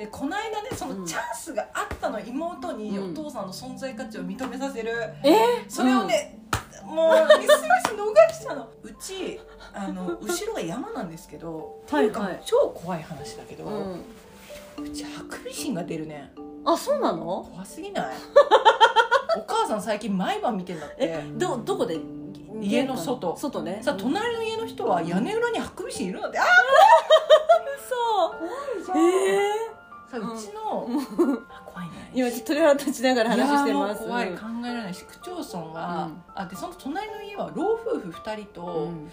でこの間ねそのチャンスがあったの妹にうん。お父さんの存在価値を認めさせる、え？それをね、もうミスミス逃したの。うちあの後ろが山なんですけどはいはい。超怖い話だけど、う、うんちハクビシンが出るね。あそうなの？怖すぎない？お母さん最近毎晩見てんだって。えどどこで？家の外。外ね。さ隣の家の人は屋根裏にハクビシンいるんだって。あそうーえさうちの、あ怖いね。今鳥肌立ちながら話してます。いやーもう怖い。考えられない。し区町村が、うん。あでその隣の家は老夫婦2人と,、うん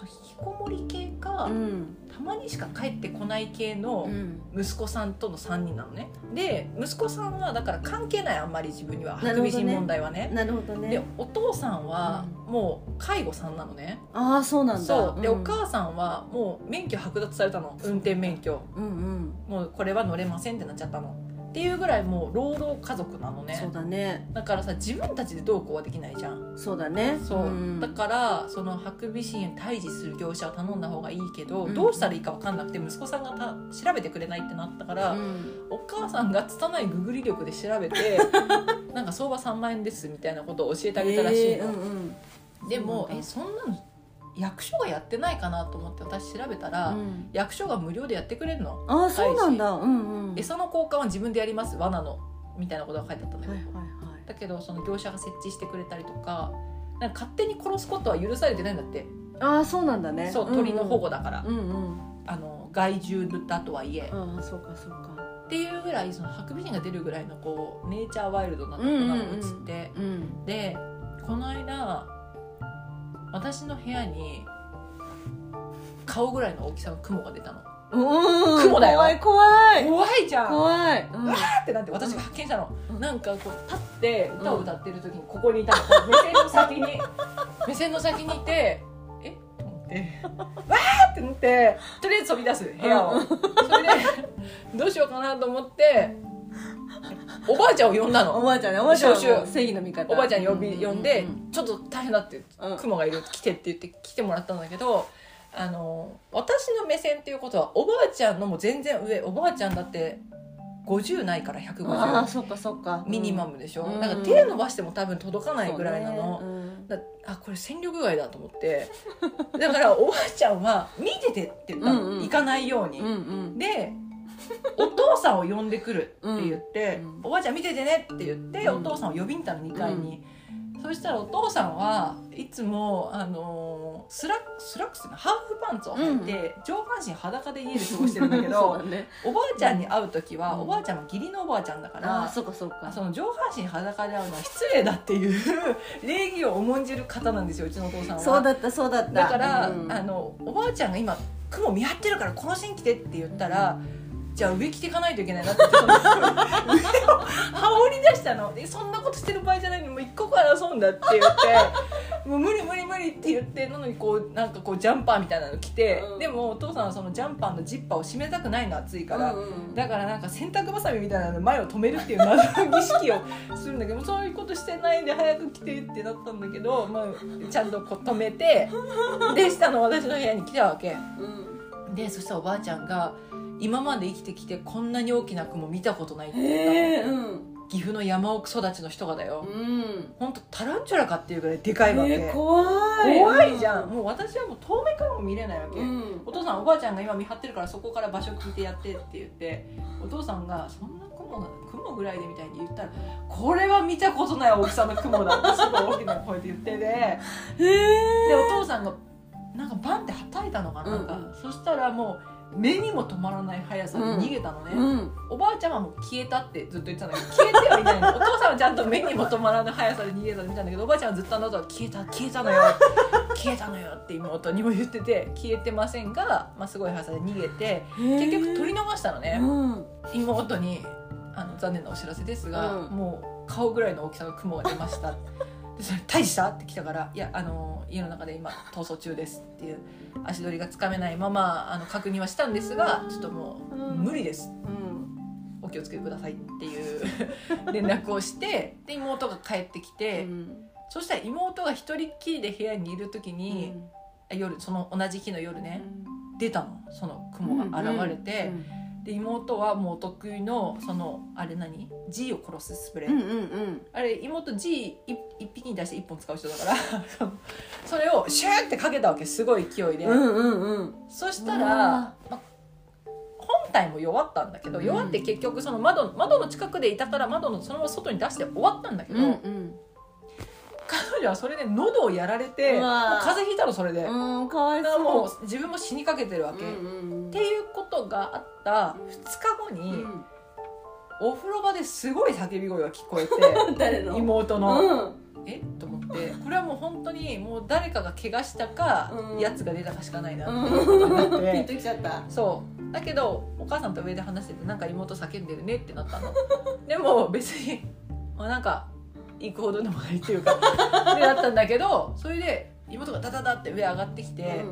と引きこもり系か、うん。たまにしか帰ってこない系のうん。息子さんとの3人なのね。で息子さんはだから関係ないあんまり自分にはハクビシン問題はね。なるほどでねお父さんはもう介護さんなのね、ああそうなんだ。そう。で、ん。お母さんはもう免許剥奪されたの。運転免許。うんうん。もうこれは乗れませんってなっちゃったのっていうぐらいもう老老家族なのね。そうだね。だからさ自分たちでどうこうはできないじゃん。そうだね。そう、ん。だからそのハクビシン退治する業者を頼んだ方がいいけど、うん。どうしたらいいか分かんなくて息子さんがた調べてくれないってなったから、うん。お母さんが拙いググり力で調べて なんか相場3万円ですみたいなことを教えてあげたらしいの、えーうんうん。でもえそんなの役所がやってないかなと思って私調べたら、うん。役所が無料でやってくれるの。ああそうなんだ。うんうん。餌の交換は自分でやります。罠のみたいなことが書いてあったんだけど、はいはいはい。だけどその業者が設置してくれたりとかなんか勝手に殺すことは許されてないんだって、ああそうなんだね。そう鳥の保護だから、うんうん。あの害獣だとはいえ、ああそうかそうか。っていうぐらいそのハクビシンが出るぐらいのこうネイチャーワイルドなとこなのうちって、うん。でこの間私の部屋に顔ぐらいの大きさの雲が出たの。うん。雲だよ。怖い怖い。怖いじゃん。怖い。うんってなって私が発見したの、うん。なんかこう立って歌を歌ってる時にここにいたの、こう目線の先に。目線の先にいてえ？っと思ってわーって思ってとりあえず飛び出す部屋を、うん。それでどうしようかなと思っておばあちゃんを呼んだの。おばあちゃんねおばあちゃんは正義の味方。おばあちゃん呼び、う呼んでうん。ちょっと大変だってうん。雲がいる来てって言って来てもらったんだけどあの私の目線っていうことはおばあちゃんのも全然上おばあちゃんだって50ないからああ150そっかそっか。ミニマムでしょ、うん。だから手伸ばしても多分届かないぐらいなの、だあこれ戦力外だと思って。だからおばあちゃんは見ててって言ったの、うんうん。行かないように、うんうん。でお父さんを呼んでくるって言って、うん。おばあちゃん見ててねって言って、うん。お父さんを呼びに行ったの2階に、そしたらお父さんはいつもあのースラックスラックスのハーフパンツを履いて、上半身裸で家で過ごしてるんだけど だね。おばあちゃんに会う時は、うん。おばあちゃんは義理のおばあちゃんだから、そっかそっか。その上半身裸で会うのは失礼だっていう礼儀を重んじる方なんですようちのお父さんは。そうだったそうだった。だから、うん。あのおばあちゃんが今雲見張ってるからこのシーン着てって言ったら、じゃあ上着ていかないといけないなって上を 羽織り出したの。でそんなことしてる場合じゃない。のにもう一刻争うんだって言って。もう無理無理無理って言ってなのにこうなんかこうジャンパーみたいなの着て、うん。でもお父さんはそのジャンパーのジッパーを閉めたくないの暑いから。うんうん。だからなんか洗濯ばさみみたいなので前を止めるっていう謎の儀式をするんだけどそういうことしてないで早く来てってなったんだけど、まあ、ちゃんとこう止めてで下の私の部屋に来たわけ。うん。でそしたらおばあちゃんが今まで生きてきてこんなに大きな雲見たことないって。言っへえうん。岐阜の山奥育ちの人がだよ。うん。ほんとタランチュラかっていうぐらいでかいわけ、えー怖い。怖いじゃん。もう私はもう遠目からも見れないわけ、うん。お父さんおばあちゃんが今見張ってるからそこから場所聞いてやってって言ってお父さんがそんな雲が雲ぐらいでみたいに言ったらこれは見たことない大きさの雲だってすごい大きな声で言ってて。でお父さんがなんかバンってはたいたのかななんか、うん。そしたらもう目にも止まらない速さで逃げたのね、うん。おばあちゃんはもう消えたってずっと言ってたんだけど消えてはいないの。お父さんはちゃんと目にも止まらない速さで逃げたの見たんだけどおばあちゃんはずっとあの後は消えた消えたのよ。消えたのよって妹にも言ってて消えてませんが、まあ、すごい速さで逃げて結局取り逃したのね、うん。妹にあの残念なお知らせですが、うん。もう顔ぐらいの大きさの雲が出ました大した？って来たから「いやあの家の中で今逃走中です」っていう足取りがつかめないままあの確認はしたんですがちょっともううん。無理です。うん。お気をつけくださいっていう 連絡をしてで妹が帰ってきて、うん。そしたら妹が一人っきりで部屋にいる時に、夜その同じ日の夜ね、出たの。その雲が現れて、で妹はもうお得意のそのあれ何？G を殺すスプレー、うんうんうん。あれ妹 G 一一匹に対して1本使う人だから。それをシューってかけたわけすごい勢いで、うんうんうん。そしたら、まあ本体も弱ったんだけど、うん。弱って結局その窓窓の近くでいたから窓のそのまま外に出して終わったんだけど、うんうん。彼女はそれで喉をやられて風邪ひいたのそれで、だうんかわいそう。もう自分も死にかけてるわけ、うんうんうん。っていうことがあった2日後に、うん。お風呂場ですごい叫び声が聞こえて 誰の？妹の、うん。え？と思って。これはもう本当にもう誰かが怪我したか、うん。やつが出たかしかないなうっていうことになっん。ピンて、ときちゃった。そう。だけどお母さんと上で話しててなんか妹叫んでるねってなったの。でも別にあなんか行くほどでもないっていうかってなったんだけどそれで妹がダダダって上上がってきて、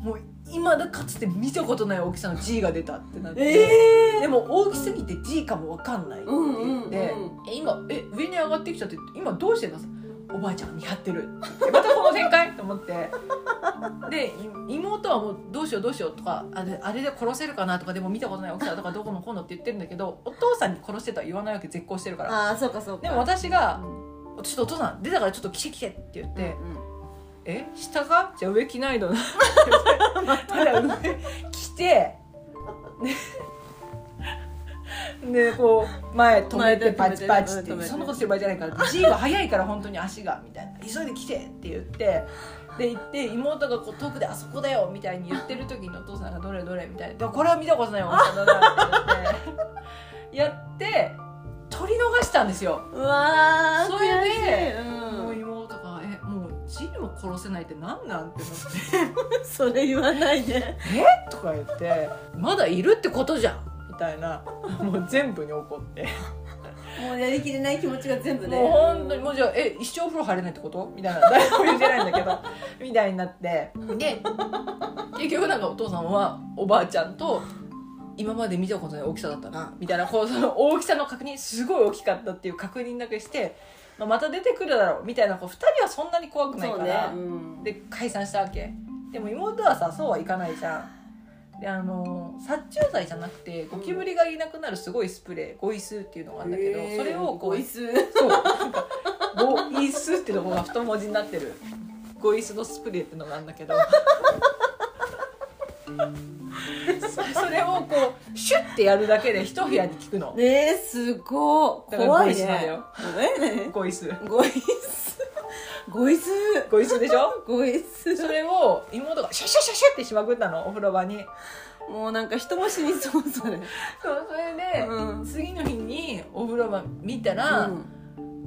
もう今だかつて見たことない大きさの G が出たってなって、ええでも大きすぎて G かも分かんないってうん言って、うんうんえ今え上に上がってきちゃって今どうしてんのおばあちゃんが見張ってるえまたこの展開と思って。でい妹はもうどうしようどうしようとかあれあれで殺せるかなとかでも見たことない大きさとかどこのこうのって言ってるんだけどお父さんに殺してとは言わないわけ絶交してるから。ああそうかそうか。でも私がうん「ちょっとお父さん出たからちょっと来て来て」って言ってうん「え下が？じゃあ上着ないのな」って言ってまだ上着て ででこう前止めてパチパチってそんなことしてる場合じゃないから G は速いから本当に足がみたいな。急いで来てって言ってで行って妹がこう遠くであそこだよみたいに言ってる時にお父さんがどれどれみたいな。でこれは見たことない大きさだなって言って。やって取り逃したんですよ。うわーそれで悔しい。もううん妹が「えもう G も殺せないって何なん?」ってなって。それ言わないで「え？とか言って「まだいるってことじゃん」みたいなもう全部に怒って。もうやりきれない気持ちが全部ね。もう本当にもうじゃあえ一生お風呂入れないってこと？みたいな。誰も言ってないんだけど。みたいになって。で結局なんかお父さんはおばあちゃんと今まで見たことない大きさだったな。みたいなこうその大きさの確認すごい大きかったっていう確認だけして、まあ、また出てくるだろう。みたいなこう2人はそんなに怖くないから、うん。で解散したわけ。でも妹はさそうはいかないじゃん。であの殺虫剤じゃなくてゴキブリがいなくなるすごいスプレーゴイスっていうのがあるんだけど、それをこうごいす。そう。なんかゴイスっていうところが太文字になってる。ゴイスのスプレーっていうのがあるんだけど。そ それをこうシュッてやるだけで一部屋に効くの、ねえすごい。怖いね。よ。えね。ゴイスごいす。ごいすでしょ？ごいす。それを妹がシュッシュッシュッシュッってしまくったのお風呂場に。もうなんか人も死にそうそれ。そうそれで、うん。次の日にお風呂場見たら、うん。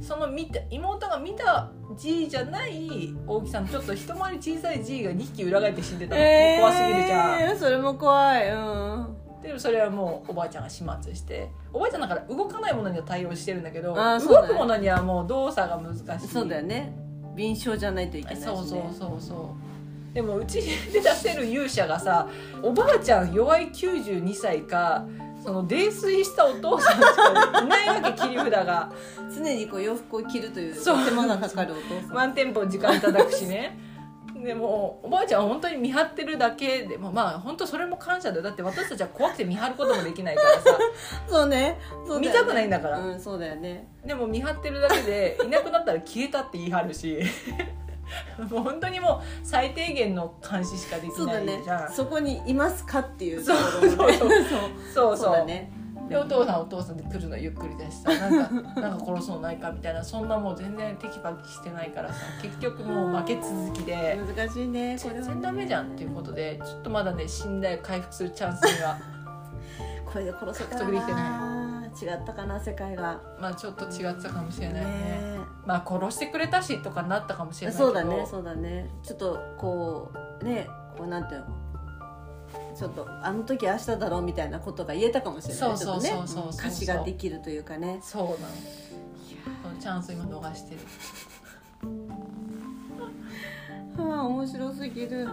その見た妹が見た G じゃない大きさのちょっと一回り小さい G が2匹裏返って死んでたの、えー。怖すぎるじゃん。それも怖い。うん。でもそれはもうおばあちゃんが始末しておばあちゃんだから動かないものには対応してるんだけどね。動くものにはもう動作が難しい。そうだよね敏捷じゃないといけないし、ね、そうそうそうそう。でもうちで出せる勇者がさおばあちゃん弱い92歳かその泥酔したお父さんしかいないわけ切り札が。常にこう洋服を着るという手間がかかるお父さん、ワンテンポ時間いただくしねでもおばあちゃんは本当に見張ってるだけでもまあ本当それも感謝だよ。だって私たちは怖くて見張ることもできないからさ。そうね。そう見たくないんだから。うんそうだよね。でも見張ってるだけでいなくなったら消えたって言い張るし。もう本当にもう最低限の監視しかできないそうだね。じゃんそこにいますかっていうそうところもね。そうそうそう。そう だねでお父さんはお父さんで来るのゆっくりだしさなんか なんか殺すのないかみたいなそんなもう全然テキパキしてないからさ結局もう負け続きで。難しいねこれは全然ダメじゃんっていうことでちょっとまだね信頼回復するチャンスには。これで殺せたら獲得できてな違ったかな世界がまあちょっと違ってたかもしれないね。ねまあ殺してくれたしとかなったかもしれないけど。そうだねそうだね。ちょっとこうねこうなんていうの？ちょっとあの時明日だろうみたいなことが言えたかもしれない。そうそうそうそうそう。うん貸しができるというかね。そうなのチャンス今逃してる。は あ面白すぎる。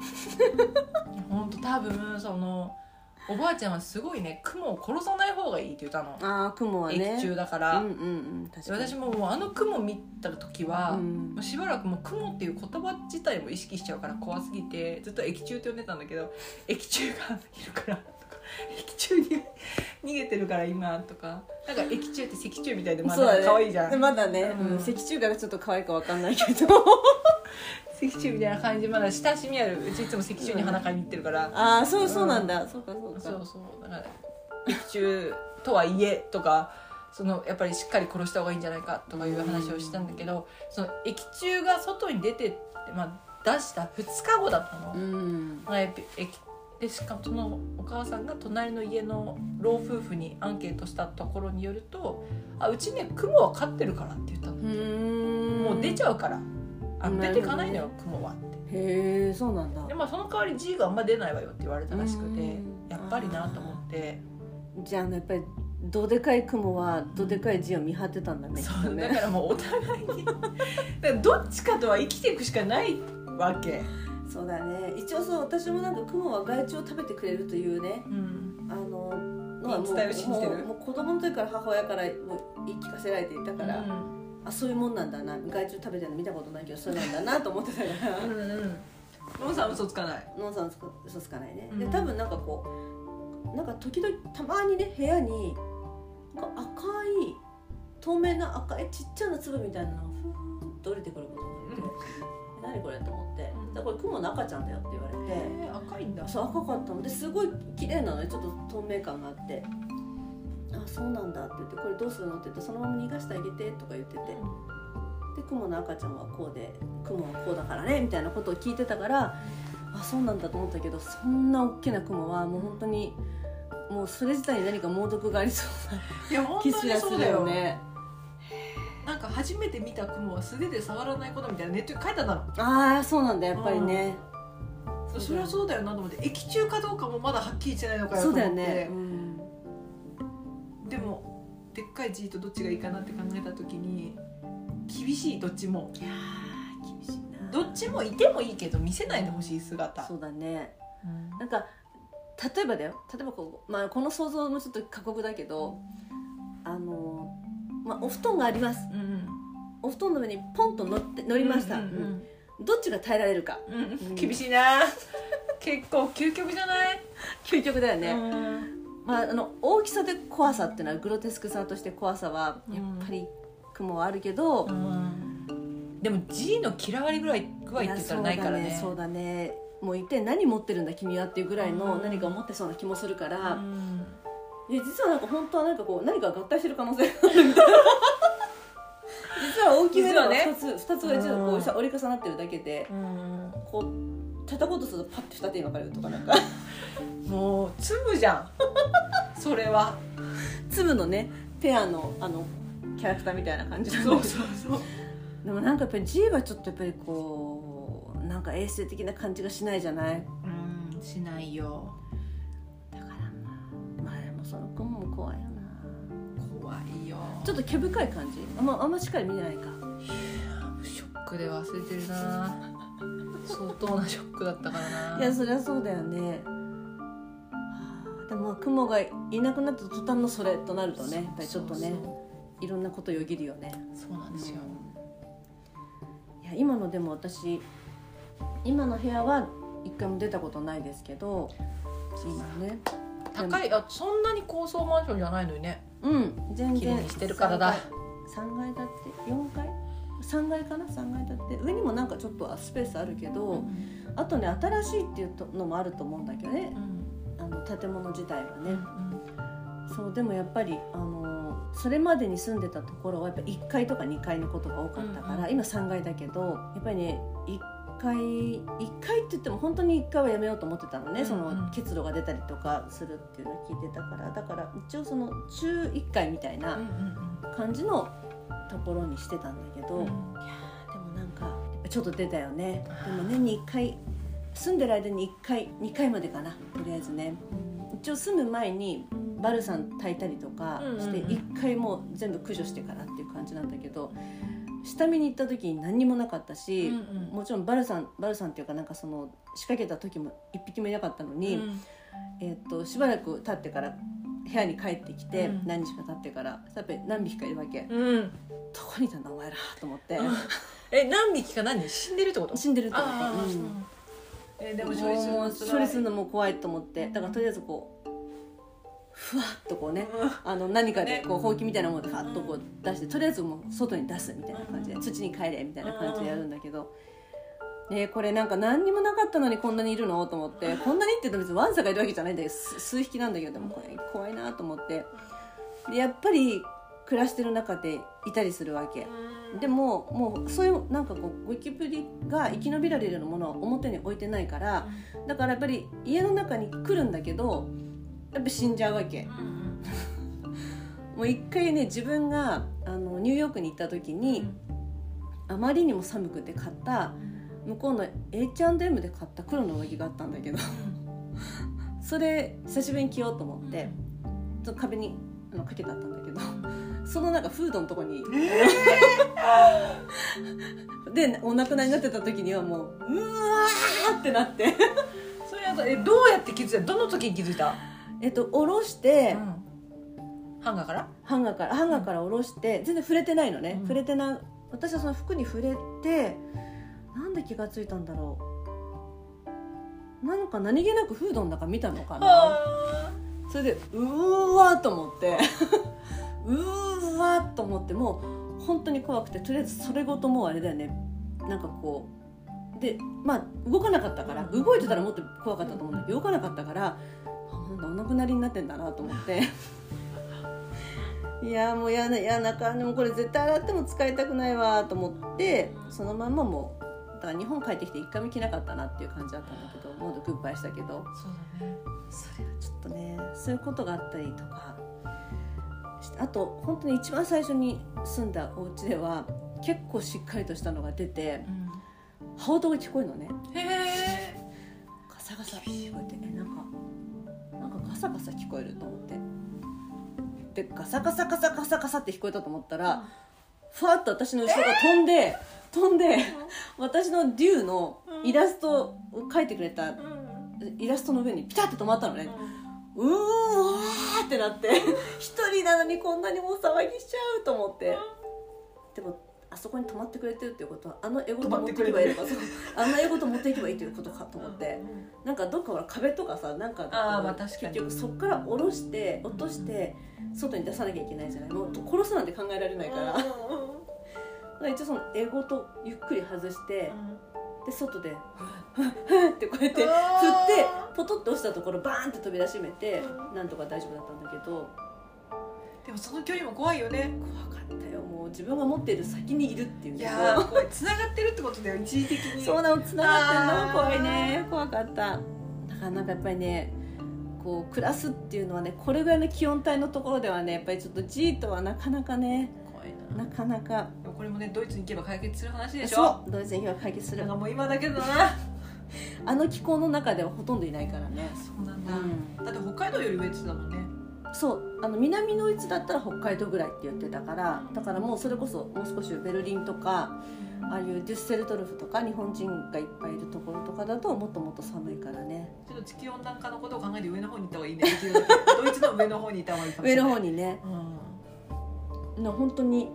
本当多分そのおばあちゃんはすごいね雲を殺さない方がいいって言ったの、ああ雲はね。液中だから、うんうんうん確かに。私ももうあの雲見た時は、うん。もうしばらくもう雲っていう言葉自体も意識しちゃうから怖すぎてずっと液中って呼んでたんだけど液中がいるからとか駅中に逃げてるから今とか。なんか駅中って石中みたいでまそうだね。だ可愛いじゃん。まだね、うんうん、石中がちょっと可愛いかわかんないけど石中みたいな感じまだ親しみあるうちいつも石中に花買いに行ってるから、ああそうそうなんだ、そうかそうか。そうそう。だから駅中とはいえとかそのやっぱりしっかり殺した方がいいんじゃないかとかいう話をしたんだけど、その駅中が外に出てって、まあ、出した2日後だったの。うん。まあ駅駅でしかもそのお母さんが隣の家の老夫婦にアンケートしたところによると「あうちねクモは飼ってるから」って言ったの、うん。もう出ちゃうからあ出てかないのよクモはって。へえそうなんだ。でまあその代わり G があんま出ないわよって言われたらしくてうん。やっぱりなと思って。じゃあやっぱりどでかい雲はどでかい字を見張ってたんだねそうだからもうお互いに。どっちかとは生きていくしかないわけ、そうだね。一応そう私もなんか雲は害虫を食べてくれるというねうん、あののはもう伝えを信じてる。もう子供の時から母親からもう言い聞かせられていたから、うんあそういうもんなんだな。害虫食べてるの見たことないけどそうなんだなと思ってたから。うんうん。ノンさん嘘つかない。ノンさん嘘つかないね、うん。で多分なんかこうなんか時々たまにね部屋になんか赤い透明な赤いちっちゃな粒みたいなのがふーっと降りてくることがあって、え何これと思って。うん「だからこれ雲の赤ちゃんだよ」って言われて。えー、赤いんだ。そう赤かったの。ですごい綺麗なのね。ちょっと透明感があって「あそうなんだ」って言って「これどうするの?」って言って「そのまま逃がしてあげて」とか言ってて。で雲の赤ちゃんはこうで雲はこうだからねみたいなことを聞いてたからあそうなんだと思ったけどそんな大きな雲はもう本当にもうそれ自体に何か猛毒がありそうな気すらすそうだよるよ。ねなんか初めて見た雲は素手で触らないことみたいなネットに書いてあったのああそうなんだやっぱりね、そそれはそうだよなと思って液中かどうかもまだはっきりしてないのかよとそう思って。だよね、うん、でもでっかい G とどっちがいいかなって考えた時に厳しいどっちも。いやー厳しいな。どっちもいてもいいけど見せないでほしい姿。そうだね。うん。なんか例えばだよ。例えばこう、まあ、この想像もちょっと過酷だけどあの、まあ、お布団があります。うんお布団の上にポンと乗って乗りました、うんうんどっちが耐えられるか。うんうん。うん。厳しいな。結構究極じゃない？究極だよね、うんまあ、あの大きさで怖さっていうのはグロテスクさとして怖さはうん。やっぱり雲はあるけど、うん。でも G の嫌われぐらい具合って言ったらないからね。そうだねそうだね。もう一体何持ってるんだ君はっていうぐらいのうん。何か持ってそうな気もするかうら、ん。いや実はなんか本当はなんかこう何か合体してる可能性がある。みたいな実は大きめのね。2つ2つがこうん。う折り重なってるだけでうん。こう叩こうとするとパッて二手に分かれるとかなんかもう粒じゃん。それは。粒のねペアのあのキャラクターみたいな感じなんだけどそう。でもなんかやっぱり G はちょっとやっぱりこうなんか衛生的な感じがしないじゃない？うんしないよ。だからまあまあでもその子も怖いよな。怖いよ。ちょっと毛深い感じ？あんまあんましっかり見てないか。ショックで忘れてるな。相当なショックだったからな。いやそりゃそうだよね。はあでもまあ雲がいなくなった途端のそれとなるとねやっぱりちょっとねいろんなことよぎるよね。そうなんですよ、いや今のでも私今の部屋は一回も出たことないですけど今ね。高いあそんなに高層マンションじゃないのにね。うん全然。綺麗にしてるからだ。3階だって？4階？3階かな？3階だって？上にもなんかちょっとスペースあるけど、あとね新しいっていうのもあると思うんだけどねあの建物自体はね、そうでもやっぱりあのそれまでに住んでたところはやっぱ1階とか2階のことが多かったから、うんうん。今3階だけどやっぱりね1階1階って言っても本当に1階はやめようと思ってたのね、うんうん。その結露が出たりとかするっていうのを聞いてたから。だから一応その中1階みたいな感じのところにしてたんだけど、いやーでもなんかちょっと出たよね。でも年に1回住んでる間に1回2回までかなとりあえずね。一応住む前にバルサン炊いたりとかしてうんうん。うん1回もう全部駆除してからっていう感じなんだけど下見に行った時に何にもなかったし、もちろんバルサンバルサンっていうかなんかその仕掛けた時も1匹もいなかったのに、えー、としばらく経ってから部屋に帰ってきて、うん。何日か経ってからやっぱり何匹かいるわけ、どこにいたんだお前らと思って、え何匹か何？死んでるってこと？死んでるって、ああ、うんえでも処理するの処理するのも怖いと思って。だからとりあえずこうふわっとこうねあの何かでこうほうきみたいなものでファッとこう出してとりあえずもう外に出すみたいな感じで土に帰れみたいな感じでやるんだけど。ね、これなんか何にもなかったのにこんなにいるのと思ってこんなにって言うと別にワンサがいるわけじゃないんだけど数匹なんだけどでもこれ怖いなと思って。でやっぱり暮らしてる中でいたりするわけ。でももうそういうなんかこうゴキブリが生き延びられるようなものを表に置いてないからだからやっぱり家の中に来るんだけどやっぱ死んじゃうわけ。もう一回ね自分があのニューヨークに行った時に、あまりにも寒くて買った向こうの H&M で買った黒の上着があったんだけど それ久しぶりに着ようと思ってちょっと壁にあのかけてあったんだけどそのなんかフードのとこに、でお亡くなりになってた時にはもううわーってなって。それえどうやって気づいた？どの時に気づいた、えっと下ろして、ハンガーから？ハンガーから。ハンガーから下ろして全然触れてないのね、うん。触れてない私はその服に触れてなんで気がついたんだろう。なんか何気なくフードの中見たのかな。あそれでうーわーと思ってうーわーと思ってもう本当に怖くてとりあえずそれごともうあれだよね。なんかこう。でまあ動かなかったからうん。動いてたらもっと怖かったと思うんだけど動かなかったからあなんだお亡くなりになってんだなと思って。いやもう嫌な嫌な感じもうこれ絶対洗っても使いたくないわと思ってそのまんまもうだから日本帰ってきて一回も着なかったなっていう感じだったんだけどもうグッバイしたけど。そうだね。それはちょっとねそういうことがあったりとかあと本当に一番最初に住んだお家では結構しっかりとしたのが出て羽音が聞こえるのね。へえガサガサ聞こえてえなんかなんかガサガサ聞こえると思って。でガサガサガサガサガサって聞こえたと思ったら、ふわっと私の後ろが飛んで、飛んで私のデューのイラストを描いてくれたイラストの上にピタッと止まったのね、うーわーってなって一人なのにこんなにもう騒ぎしちゃうと思って。でもあそこに止まってくれてるっていうことはあの絵ごと持っていけばいいのかあの絵ごと持っていけばいいということかと思って。なんかどっかほら壁とかさなんかあーまあ結局そっから下ろして落として外に出さなきゃいけないじゃない？もう殺すなんて考えられないから。だから一応その絵ごとゆっくり外してで外で ふっふっってこうやって振ってポトッと落ちたところバーンって飛び出しめてなんとか大丈夫だったんだけど。でもその距離も怖いよね。怖かったよ。もう自分が持っている先にいるっていうねいやーこれ繋がってるってことだよ 一時的に。そうなのつながってんあー。の怖いね。怖かった。だからなんかやっぱりねこう暮らすっていうのはねこれぐらいの気温帯のところではねやっぱりちょっと G とはなかなかね怖いな。なかなかこれもねドイツに行けば解決する話でしょ。そうドイツには解決する。もう今だけどな。あの気候の中ではほとんどいないからね。そうなんだ、うん。だって北海道より上ってたもんね。そうあの南ドイツだったら北海道ぐらいって言ってたからだからもうそれこそもう少しベルリンとかああいうデュッセルドルフとか日本人がいっぱいいるところとかだともっともっと寒いからね。ちょっと地球温暖化のことを考えて上の方に行った方がいいね。ドイツの上の方に行った方がいいかもし上のれない方にね。うん。な本当に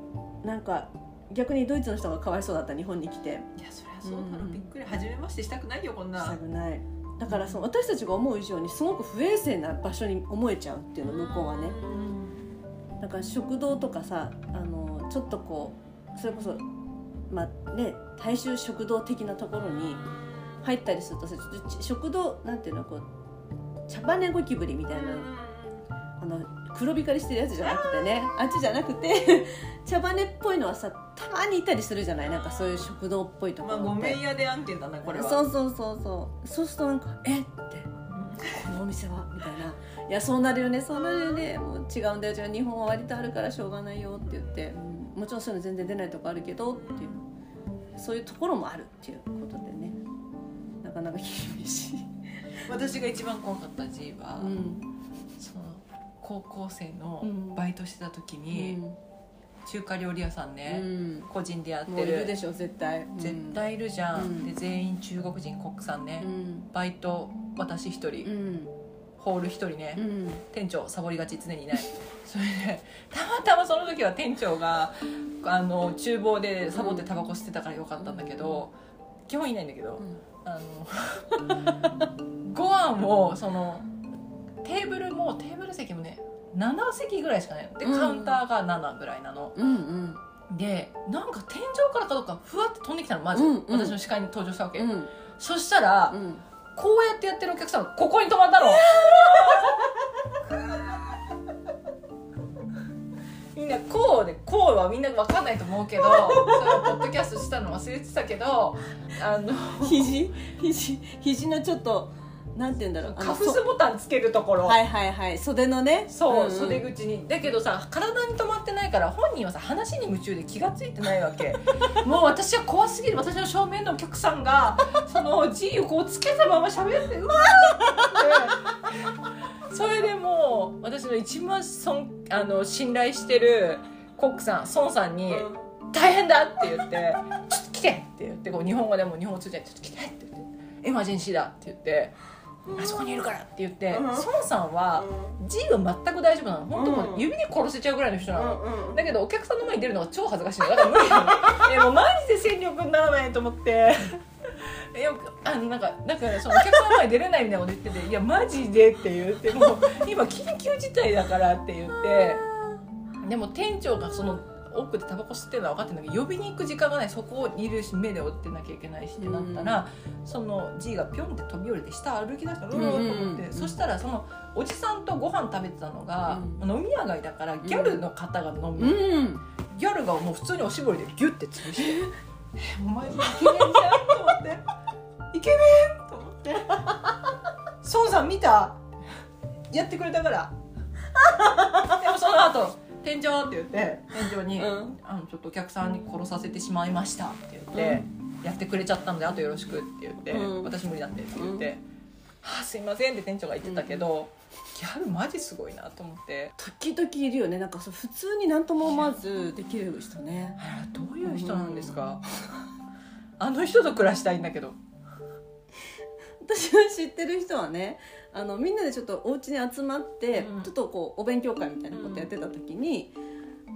なんか逆にドイツの人がかわいそうだった日本に来て。いやそりゃそうだろ、うんびっくり。初めましてしたくないよこんな。したくない。だからその私たちが思う以上にすごく不衛生な場所に思えちゃうっていうの向こうはね。だから食堂とかさあのちょっとこうそれこそまあね大衆食堂的なところに入ったりするとさちょっと食堂なんていうのこう茶羽ゴキブリみたいな。あの黒光りしてるやつじゃなくてね。あっちじゃなくて 茶羽っぽいのはさたまにいたりするじゃない？なんかそういう食堂っぽいとこまあろって、ごめん屋で案件だなこれは。そうそうそうそう。そうするとなんか「え？っ?」て。このお店は？みたいな「いやそうなるよね。そうなるよね。もう違うんだよ。じゃあ日本は割とあるからしょうがないよ」って言って、うんもちろんそういうの全然出ないとこあるけどっていう。そういうところもあるっていうことでね。なかなか厳しい、私が一番怖かった G は、うん高校生のうん。バイトしてた時うに、ん。中華料理屋さんね、うん。個人でやってる。いるでしょ絶対。絶対いるじゃん、うん。で全員中国人国産ね、うん。バイト私一人、うん。ホール一人ね、うん。店長サボりがち常にいない。それでたまたまその時は店長があの厨房でサボってタバコ吸ってたからよかったんだけど、基本いないんだけど、あの ご飯をそのテーブルもテーブル席もね7席ぐらいしかないの。でうん。カウンターが7ぐらいなの、うんうん。でなんか天井からかどうかふわって飛んできたのまず、うんうん。私の視界に登場したわけ、うん。そしたら、うん。こうやってやってるお客さんがここに泊まったの。みんなこうでこうはみんな分かんないと思うけどそれをポッドキャストしたの忘れてたけどあの肘？肘？肘のちょっとなんて言うんだろう。カフスボタンつけるところ、はいはいはい。袖のね。そう、んん。袖口に。だけどさ体に止まってないから本人はさ話に夢中で気が付いてないわけ。もう私は怖すぎる。私の正面のお客さんがその G をこうつけたまま喋ってうわーって。それでもう私の一番尊あの信頼してるコックさん孫さんに「大変だ!」って言って「ちょっと来て!」って言ってこう日本語でも日本語通じて「ちょっと来て!」って言って「エマージェンシーだ!」って言って「あそこにいるから!」って言ってうん孫さんは G は全く大丈夫なの。本当もううん指で殺せちゃうぐらいの人なの、うんうん。だけどお客さんの前に出るのが超恥ずかしいの。だから無理なのえもうマジで戦力にならないと思って。よくあのなんかだからそのお客さんの前に出れないみたいなこと言ってて「いやマジで」って言ってもう今緊急事態だからって言って。でも店長がその奥でタバコ吸ってるのは分かってるんだけど呼びに行く時間がないそこにいるし目で追ってなきゃいけないしってなったら、その G がピョンって飛び降りて下歩き出したのうわと思って、そしたらそのおじさんとご飯食べてたのが、飲み屋街だからギャルの方が飲む、うんギャルがもう普通におしぼりでギュッて潰して「えお前イケメンじゃん」と思って「イケメン!」と思って「孫さん見たやってくれたから」でもその後店長って言って店長に、うんあの「ちょっとお客さんに殺させてしまいました」って言って、やってくれちゃったのであとよろしく」って言って「うん私無理だって」って言って「はあすいません」って店長が言ってたけど、ギャルマジすごいなと思って。時々いるよね。なんかそう普通に何とも思わずできる人ね。あらどういう人なんですか、あの人と暮らしたいんだけど。私が知ってる人はねあのみんなでちょっとお家に集まって、うんちょっとこうお勉強会みたいなことやってた時に、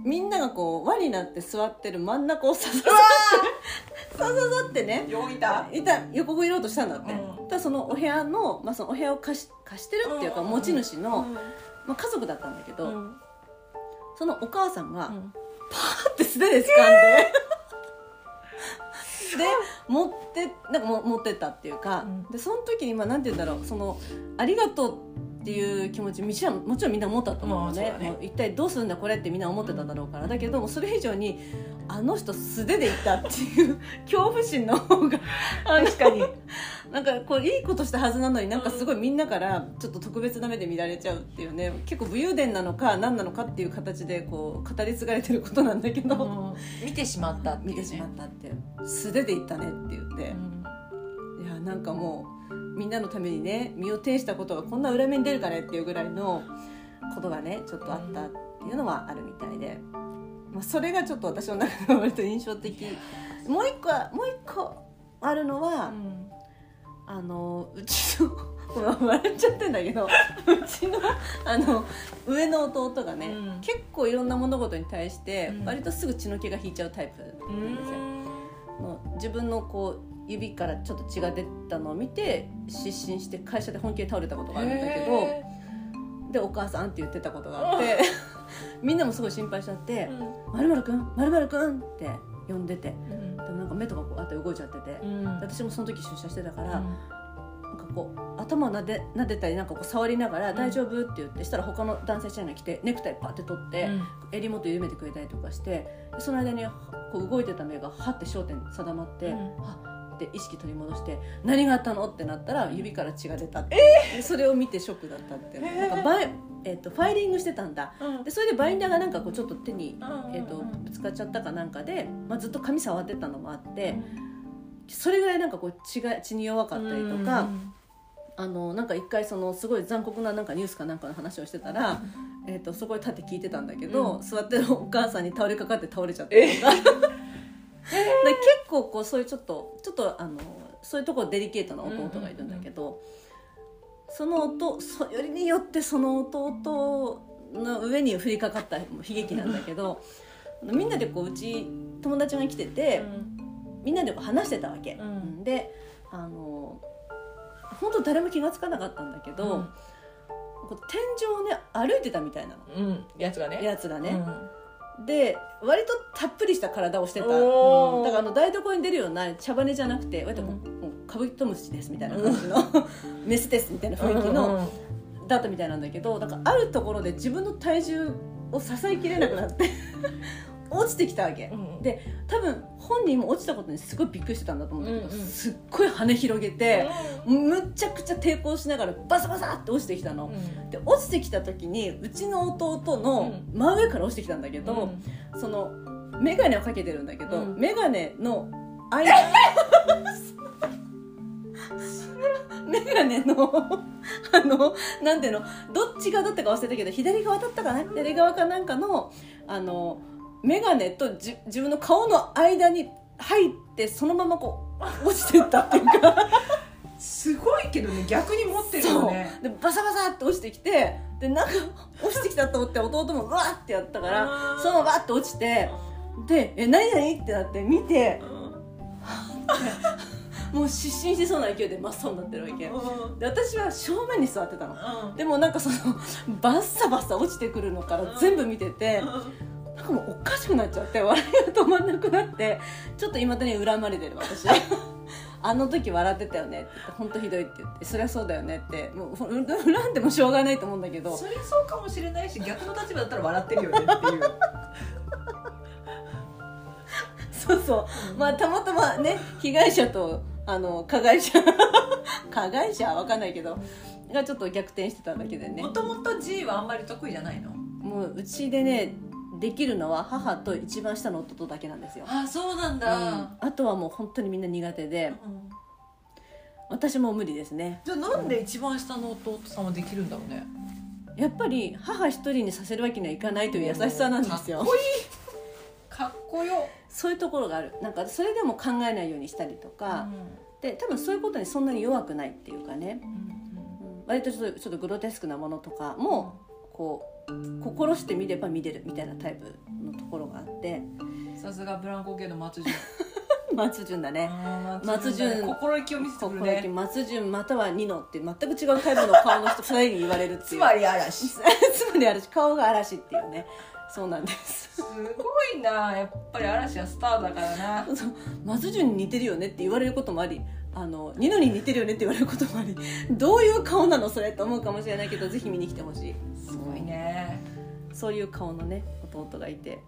みんながこう輪になって座ってる真ん中をささささささってねいた？いた横切ろうとしたんだって、うん。ただそのお部屋の,、まあそのお部屋を貸し貸してるっていうか、うん持ち主の、うん。まあ、家族だったんだけど、うん。そのお母さんが、うん。って素手で掴んで、で 持ってなんかも持ってったっていうか、うん。でその時にまあなんて言うんだろう。そのありがとうっていう気持ちもちろんもちろんみんな思ったと思うのね。もう一体どうするんだこれってみんな思ってただろうから、だけどもそれ以上にあの人素手でいったっていう 恐怖心の方が確かに。なんかこういいことしたはずなのになんかすごいみんなからちょっと特別な目で見られちゃうっていうね結構武勇伝なのか何なのかっていう形でこう語り継がれてることなんだけど、うん。見てしまったっていうね。見てしまったって素手で言ったねって言って。う、ん。いやなんかもうみんなのためにね身を挺したことがこんな裏目に出るかねっていうぐらいのことがねちょっとあったっていうのはあるみたいで、まあ、それがちょっと私の中では割と印象的。もう一個はもう一個あるのは、あのうちの笑っちゃってんだけどうちのあの上の弟がね、うん。結構いろんな物事に対してうん。割とすぐ血の気が引いちゃうタイプなんですよ。の自分のこう指からちょっと血が出たのを見て失神して会社で本気で倒れたことがあるんだけどへでお母さんって言ってたことがあって みんなもすごい心配しちゃってー「まるまるくんまるまるくん」って呼んでてうん。でもなんか目とかこうあって動いちゃっててうん。私もその時出社してたから、うん。なんかこう頭をなで撫でたりなんかこう触りながら「ん大丈夫?」って言ってしたら他の男性社員が来てネクタイパッて取って、襟元緩めてくれたりとかしてでその間にこう動いてた目がはって焦点定まって、うん。はって意識取り戻して「何があったの?」ってなったら指から血が出たって、でそれを見てショックだったって、えー。なんかバイえっとファイリングしてたんだ。うん。でそれでバインダーがなんかこうちょっと手に、うんえっとうん。ぶつかっちゃったかなんかで、まあ、ずっと髪触ってたのもあって、それぐらいなんかこう血が血に弱かったりとか。あのなんか一回そのすごい残酷ななんかニュースかなんかの話をしてたら、えー、とそこで立って聞いてたんだけど、うん。座ってるお母さんに倒れかかって倒れちゃったりとか、で結構こうそういうちょっとちょっとあのそういうところデリケートな弟がいるんだけど、その弟そよりによってその弟の上に降りかかった悲劇なんだけどみんなでこううち友達が来てて、みんなでこう話してたわけ。うん。であの本当誰も気が付かなかったんだけど、こう天井をね歩いてたみたいなの。うん。やつがね。やつがね、うんで割とたっぷりした体をしてた、うん。だからあの台所に出るような茶羽じゃなくて割ともう,、もうカブトムシですみたいな感じの、メスですみたいな雰囲気の、だったみたいなんだけどだからあるところで自分の体重を支えきれなくなって落ちてきたわけ、うんで多分本人も落ちたことにすごいびっくりしてたんだと思うんだけど、うんうん。すっごい羽広げて、むっちゃくちゃ抵抗しながらバサバサって落ちてきたの、うん。で落ちてきた時にうちの弟の真上から落ちてきたんだけど、その眼鏡をかけてるんだけど、うん。眼鏡の 間眼鏡のあのなんていうのどっち側だったか忘れたけど左側だったかな左側かなんかのあの眼鏡とじ自分の顔の間に入ってそのままこう 落ちてったっていうか。すごいけどね逆に持ってるよね。でバサバサって落ちてきてでなんか落ちてきたと思って弟もうわーってやったからそのままバーって落ちてで「え何何?」ってなって見てもう失神しそうな勢いで真っ青になってるわけ。で私は正面に座ってたの。でもなんかそのバッサバサ落ちてくるのから全部見ててかもうおかしくなっちゃって笑いが止まんなくなってちょっといまだに恨まれてる私。あの時笑ってたよねって言って本当ひどいって言ってそりゃそうだよねってもう恨んでもしょうがないと思うんだけど。そりゃそうかもしれないし逆の立場だったら笑ってるよねっていう。そうそう。まあたまたまね被害者とあの加害者加害者？は分かんないけどがちょっと逆転してただけでね。もともと G はあんまり得意じゃないの？もううちでねできるのは母と一番下の弟だけなんですよ、あそうなんうん。あとはもう本当にみんな苦手で。うん私も無理ですね。じゃあなんで一番下の弟さんはできるんだろうね。やっぱり母一人にさせるわけにはいかないという優しさなんですよ。かっこいい。かっこよ。そういうところがある。なんかそれでも考えないようにしたりとか、で多分そういうことにそん。なに弱くないっていうかね、うん割とちょっとちょっとグロテスクなものとかもこう心してみれば見れるみたいなタイプのところがあって。さすがブランコ系の松潤。松潤だね。松潤心意気を見せてくるね松潤またはニノって全く違うタイプの顔の人2人に言われるっていう。つまり嵐。す つまり嵐。顔が嵐っていうね。そうなんです。ごいな。やっぱり嵐はスターだからな。松潤に似てるよねって言われることもありあのニノに似てるよねって言われることもありどういう顔なのそれと思うかもしれないけどぜひ見に来てほしい。すごいね。そういう顔のね弟がいて。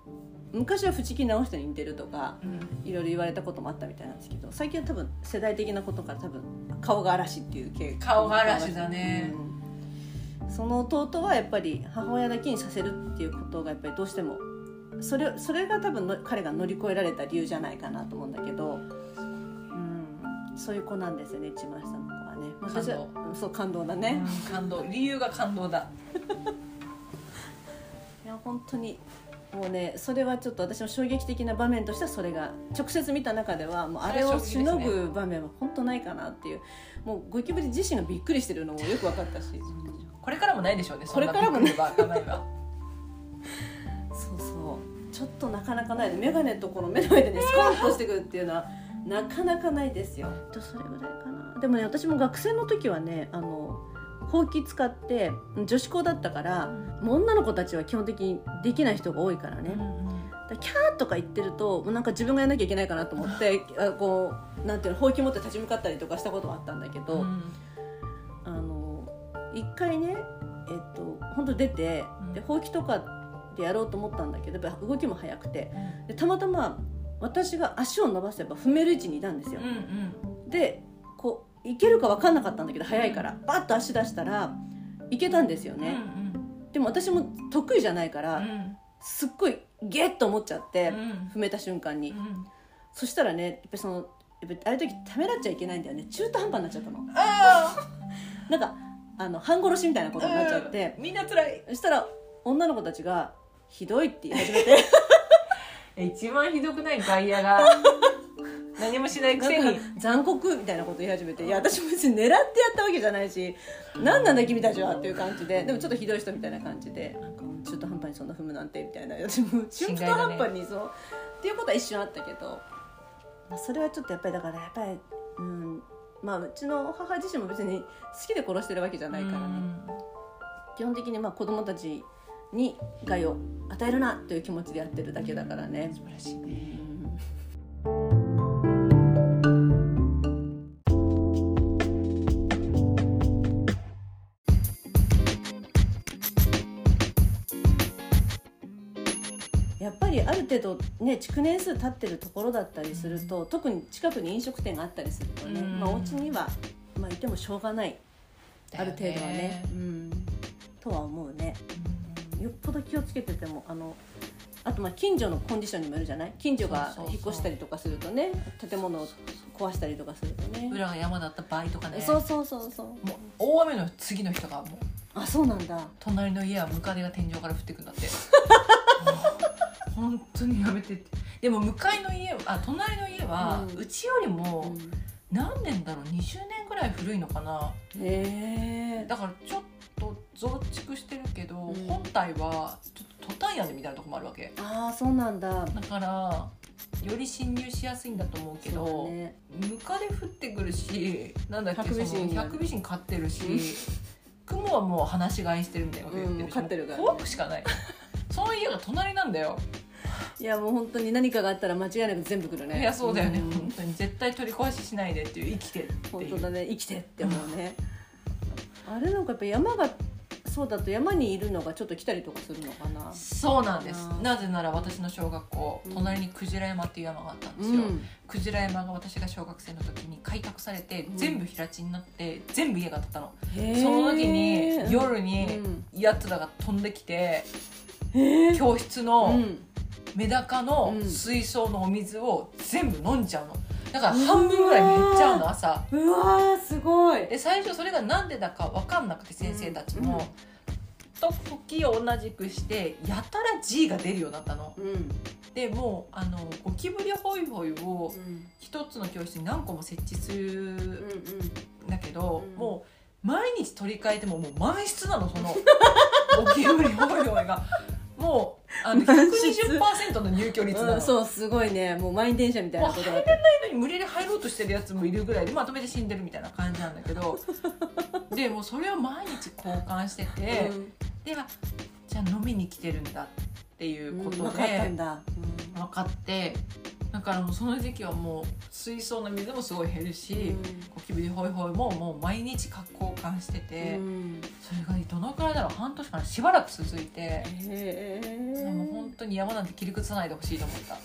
昔は藤木直人に似てるとかうん。いろいろ言われたこともあったみたいなんですけど最近は多分世代的なことから多分顔が嵐っていう系。顔が嵐だね。うん。その弟はやっぱり母親だけにさせるっていうことがやっぱりどうしてもそれそれが多分の彼が乗り越えられた理由じゃないかなと思うんだけど、うん、そういう子なんですよね一番下の子はね。私はうんそう感動だね、うん感動。理由が感動だ。いや本当にもうねそれはちょっと私も衝撃的な場面としてはそれが直接見た中ではもうあれをしのぐ場面は本当ないかなっていうもうゴキブリ自身がびっくりしてるのもよく分かったし。これからもないでしょうねこれからもね。そんなびっくりが叶えばそうそう。ちょっとなかなかない。眼鏡とこの目の上でねスコンとしてくるっていうのはなかなかないですよ。とそれぐらいかな。でもね私も学生の時はねあのほうき使って女子校だったから、もう女の子たちは基本的にできない人が多いからね、だからキャーとか言ってるともうなんか自分がやらなきゃいけないかなと思ってあこうなんていうのほうき持って立ち向かったりとかしたことはあったんだけど、あの一回ねえっと本当出てうん。でほうきとかでやろうと思ったんだけどやっぱ動きも速くて。でたまたま私が足を伸ばせば踏める位置にいたんですよ。うんう、ん。でこういけるか分かんなかったんだけど速いからバッと足出したらいけたんですよね、でも私も得意じゃないから、うん。うんすっごいゲッと思っちゃって、うん。踏めた瞬間に、うん。そしたらねやっぱりそのやっぱああいう時ためらっちゃいけないんだよね。中途半端になっちゃったの。あ なんかあの半殺しみたいなことになっちゃって、みんな辛い。そしたら女の子たちが「ひどい」って言い始めて 一番ひどくない外野が 何もしないくせに。残酷みたいなこと言い始めて。いや私も別に狙ってやったわけじゃないし何なんだ君たちはっていう感じで。でもちょっとひどい人みたいな感じで。なんか中途半端にそんな踏むなんてみたいな。私も中途半端にそう、っていうことは一瞬あったけど、まあ、それはちょっとやっぱりだからやっぱりうん。まあうちの母自身も別に好きで殺してるわけじゃないからね、基本的にまあ子供たちに害を与えるなという気持ちでやってるだけだからね。素晴らしいねうん。やっぱりある程度ね築年数経ってるところだったりすると、特に近くに飲食店があったりするとね、うん。まあお家にはまあいてもしょうがない。ある程度はね。うん、とは思うねよっぽど気をつけててもあのあとまあ近所のコンディションにもよるじゃない？近所が引っ越したりとかするとね建物を壊したりとかするとね。裏が山だった場合とかね。そうそうそうそう。もう大雨の次の日とかはもうあそうなんだ。隣の家はムカデが天井から降ってくんだって。本当にやめてって。でも向かいの家あ隣の家はうん。うちよりも何年だろう？20年ぐらい古いのかな。へえだからちょっと増築してるけど、うん。本体はちょっとトタン屋根みたいなとこもあるわけ。ああそうなんだ。だからより侵入しやすいんだと思うけど、ムカデ降ってくるしなんだっけそのハクビシン飼ってるし、うん。クモはもう放し飼いしてるみたいなこと言ってるし、うん飼ってるからね。怖くしかない。その家が隣なんだよ、いやもう本当に何かがあったら間違いなく全部来るね。いやそうだよね、ん。本当に絶対取り壊ししないでっていう生きてっていう。本当だね。生きてって思うね。あれなんかやっぱ山がそうだと山にいるのがちょっと来たりとかするのかな。そうなんです。なぜなら私の小学校うん隣にクジラ山っていう山があったんですよ、うん。クジラ山が私が小学生の時に開拓されて、うん。全部平地になって全部家が建ったの。その時に夜にうん。やつらが飛んできて教室うのん。メダカのうん。水槽のお水を全部飲んじゃうのだから半分ぐらい減っちゃうの朝。うわーすごい。で最初それが何でだか分かんなくて先生たちも、と時を同じくしてやたら G が出るようになったの。うん。うんでもうあのゴキブリホイホイを一つの教室に何個も設置するうんうんん。だけど、うん。もう毎日取り替えてももう満室なのその ゴキブリホイホイがもうあの満室120%の入居率なの、うん、そうすごいね。もう満員電車みたいなことがあってのに無理やり入ろうとしてるやつもいるぐらいでまとめて死んでるみたいな感じなんだけど。でもうそれを毎日交換してて、であじゃあ飲みに来てるんだっていううんこと分かったでんだ、分かってだからもうその時期はもう水槽の水もすごい減るし、ゴキブリホイホイももう毎日交換してて、うん。それがどのくらいだろう？半年間しばらく続いて、へえ。もう本当に山なんて切り崩さないでほしいと思った。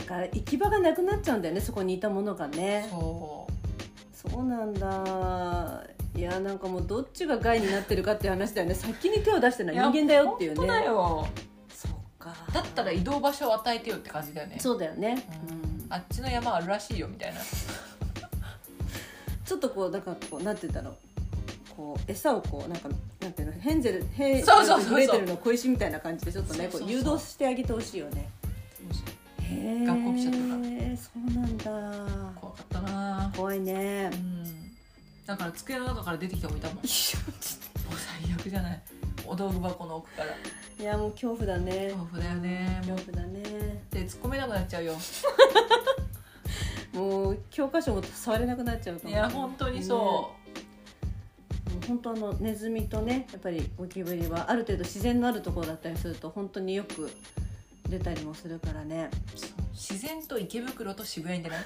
だから行き場がなくなっちゃうんだよねそこにいたものがね。そう。そうなんだ。いやなんかもうどっちが害になってるかっていう話だよね。先に手を出してるのは人間だよっていうね。本当だよか。だったら移動場所を与えてよって感じだよね。そうだよね、ううん。あっちの山あるらしいよみたいな。ちょっとこうなんかこうなんて言うんだろう。こう餌をこうなんかなんていうのヘンゼルヘンそうそうそうそう。の小石みたいな感じでちょっとねこう誘導してあげてほしいよね。学校来ちゃってるから。そうなんだ。怖かったな。怖いね。うん。だから机の中から出てきた子いたもん。もう最悪じゃない。お道具箱の奥からいやもう恐怖だね。恐怖だよね。恐怖だね。で突っ込めなくなっちゃうよ。もう教科書も触れなくなっちゃうかも。いや本当にそもう本当あのネズミとねやっぱりゴキブリはある程度自然のあるところだったりすると本当によく出たりもするからね。自然と池袋と渋谷に出ない。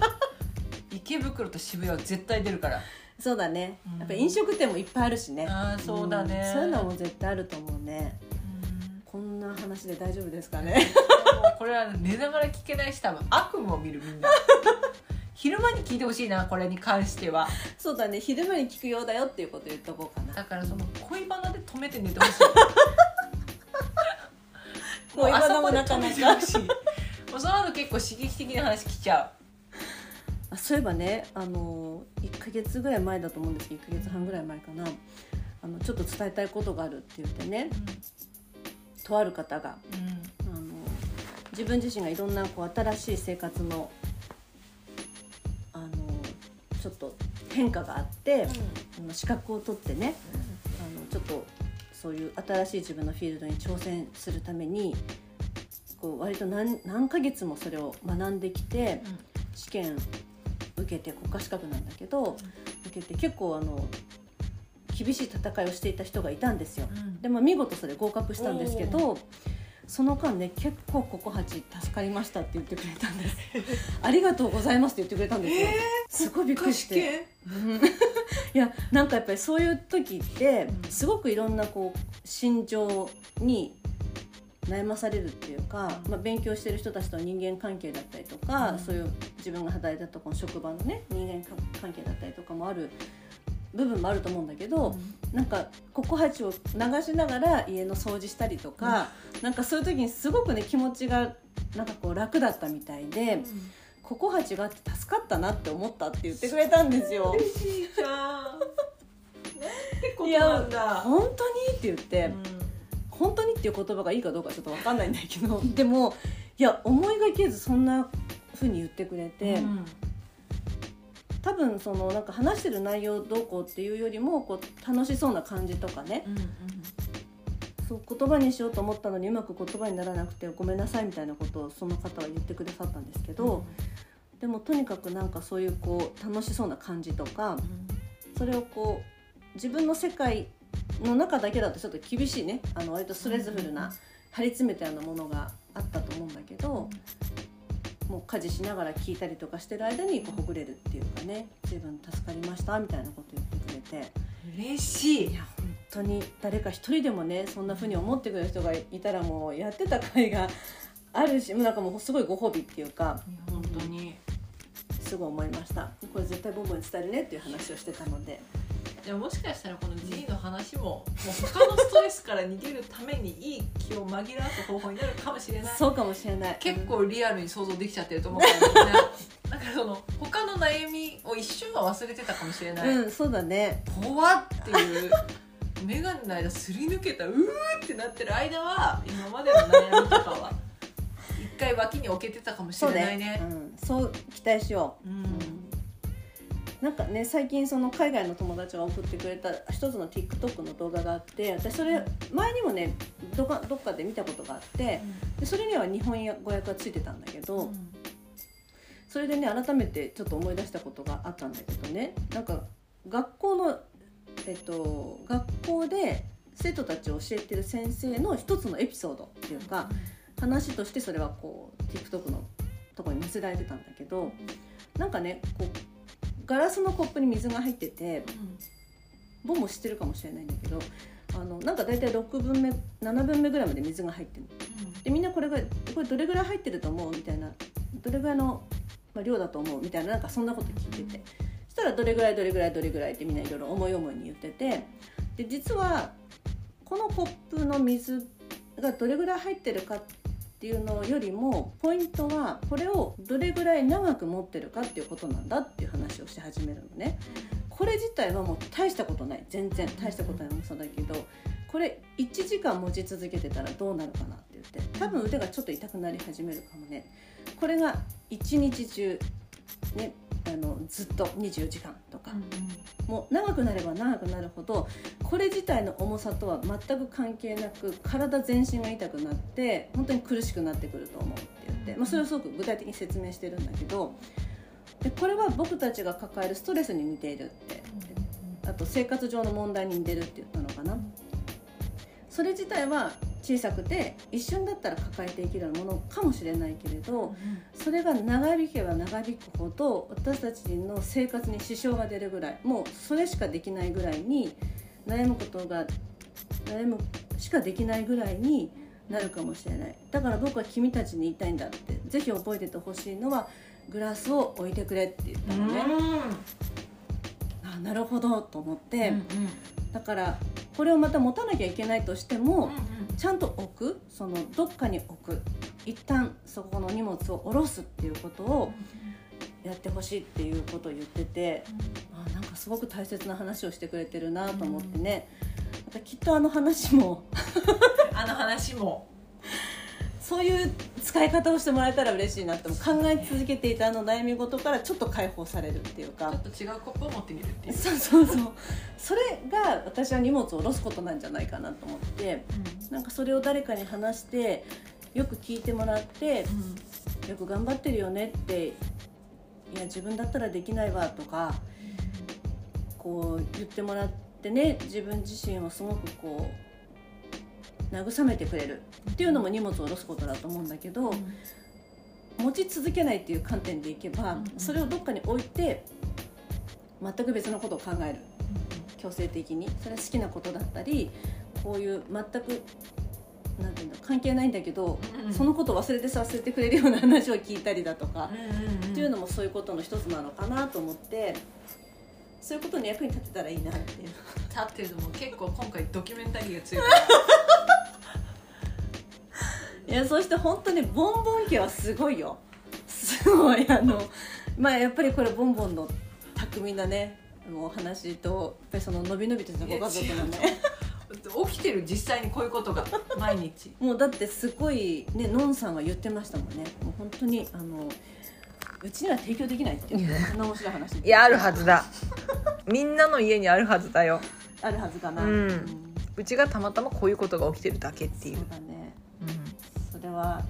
池袋と渋谷は絶対出るからそうだね。うん。やっぱ飲食店もいっぱいあるしね。ああそうだね、んそういうのも絶対あると思うね。うん。こんな話で大丈夫ですかね。これは寝ながら聞けないし多分悪夢を見るみんな。昼間に聞いてほしいなこれに関しては。そうだね。昼間に聞くようだよっていうこと言っとこうかな。だからその恋バナで止めて寝てほしい。恋バナもなかなか。もうあそこで止めてほしい。もうその後結構刺激的な話聞ちゃあそういえばねあの1ヶ月ぐらい前だと思うんですけど1ヶ月半ぐらい前かな。あのちょっと伝えたいことがあるって言ってねう、とある方がん。あの自分自身がいろんなこう新しい生活のあのちょっと変化があって、あの資格を取ってねあのちょっとそういう新しい自分のフィールドに挑戦するためにこう割と何何ヶ月もそれを学んできて試験受けて国家資格なんだけど受けて結構あの厳しい戦いをしていた人がいたんですよ。うん。でも見事それ合格したんですけどその間ね結構ココハチ助かりましたって言ってくれたんです。ありがとうございますって言ってくれたんですよ、すごいびっくりして。うん いやなんかやっぱりそういう時ってうん。すごくいろんなこう心情に悩まされるっていうか、まあ、勉強してる人たちとの人間関係だったりとか、うん。そういう自分が働いたとこの職場のね人間関係だったりとかもある部分もあると思うんだけど、なんかココハチを流しながら家の掃除したりとか、なんかそういう時にすごくね気持ちがなんかこう楽だったみたいで、ココハチがあって助かったなって思ったって言ってくれたんですよ。嬉しいじゃん。なんてことなんだ。本当に？って言って、うん本当にっていう言葉がいいかどうかちょっと分かんないんだけど。でもいや思いがけずそんな風に言ってくれて、うん多分そのなんか話してる内容どうこうっていうよりもこう楽しそうな感じとかね。うんうんそう言葉にしようと思ったのにうまく言葉にならなくてごめんなさいみたいなことをその方は言ってくださったんですけど、でもとにかくなんかそういうこう楽しそうな感じとかそれをこう自分の世界の中だけだとちょっと厳しいね。あの割とストレスフルな張り詰めたようなものがあったと思うんだけど、もう家事しながら聞いたりとかしてる間にこうほぐれるっていうかね随分助かりましたみたいなこと言ってくれて。嬉しい。いや本当に誰か一人でもねそんな風に思ってくれる人がいたらもうやってた甲斐があるしなんかもうすごいご褒美っていうか本当に。すごい思いました。これ絶対ボンボンに伝えるねっていう話をしてたのででももしかしたらこの G の話ももう他のストレスから逃げるためにいい気を紛らわす方法になるかもしれない。そうかもしれない。結構リアルに想像できちゃってると思うからね。なんかその他の悩みを一瞬は忘れてたかもしれない、うんそうだね。怖っっていう眼鏡の間すり抜けたうーってなってる間は今までの悩みとかは 一回脇に置けてたかもしれないね。ね。うん、そう期待しよう。うんなんかね最近その海外の友達が送ってくれた一つの TikTok の動画があって私それ前にもねどかどっかで見たことがあってでそれには日本語訳がついてたんだけど、それでね改めてちょっと思い出したことがあったんだけどね。なんか学校のえっと学校で生徒たちを教えてる先生の一つのエピソードっていうか話としてそれはこう TikTok のところに載せられてたんだけどなんかねこうガラスのコップに水が入っててボンも知ってるかもしれないんだけどあのなんか大体6分目7分目ぐらいまで水が入ってるでみんなこれがこれどれぐらい入ってると思う？みたいな。どれぐらいの、まあ、量だと思う？みたいななんかそんなこと聞いてて。そしたらどれぐらいどれぐらいどれぐらいってみんないろいろ思い思いに言ってて。で実はこのコップの水がどれぐらい入ってるかってていうのよりもポイントはこれをどれぐらい長く持ってるかっていうことなんだっていう話をし始めるのね。これ自体はもう大したことない全然大したことない重さだけどこれ1時間持ち続けてたらどうなるかなって言って多分腕がちょっと痛くなり始めるかもねこれが1日中ねあのずっと24時間とか、もう長くなれば長くなるほどこれ自体の重さとは全く関係なく体全身が痛くなって本当に苦しくなってくると思うって言って、まあ、それをすごく具体的に説明してるんだけどでこれは僕たちが抱えるストレスに似ているってあと生活上の問題に似てるって言ったのかな。それ自体は小さくて一瞬だったら抱えていけるものかもしれないけれどそれが長引けば長引くほど私たちの生活に支障が出るぐらいもうそれしかできないぐらいに悩むことが悩むしかできないぐらいになるかもしれない。だから僕は君たちに言いたいんだってぜひ覚えててほしいのはグラスを置いてくれって言ったのね、あなるほどと思って、だからこれをまた持たなきゃいけないとしても、ちゃんと置く？そのどっかに置く？一旦そこの荷物を下ろすっていうことをやってほしいっていうことを言ってて、あなんかすごく大切な話をしてくれてるなと思ってね、またきっとあの話も。あの話もそういう使い方をしてもらえたら嬉しいなって考え続けていたあの悩み事からちょっと解放されるっていうか。ちょっ。と違うコップを持ってみるっていう。そうそう。そうそれが私は荷物を下ろすことなんじゃないかなと思って。なんかそれを誰かに話してよく聞いてもらってよく頑張ってるよねっていや自分だったらできないわとかこう言ってもらっってね自分自身をすごくこう慰めてくれる。っていうのも荷物を下ろすことだと思うんだけど、持ち続けないっていう観点でいけば、うん。それをどっかに置いて全く別のことを考える。強制的に。それは好きなことだったりこういう全くなんていうの関係ないんだけど、うん。そのことを忘れてさせてくれるような話を聞いたりだとか、うんっていうのもそういうことの一つなのかなと思ってそういうことに役に立てたらいいなっていう。立ってるのも結構今回ドキュメンタリーが強い いやそして本当にボンボン家はすごいよ。すごいあのまあやっぱりこれボンボンの巧みなねもう話とやっぱりその伸び伸びとしたご家族のね。起きてる実際にこういうことが毎日。もうだってすごいねのんさんは言ってましたもんね。もう本当にあのうちには提供できないっていうそんな面白い話。いやあるはずだ。みんなの家にあるはずだよ。あるはずかな、うん。うちがたまたまこういうことが起きてるだけっていう。そうだねは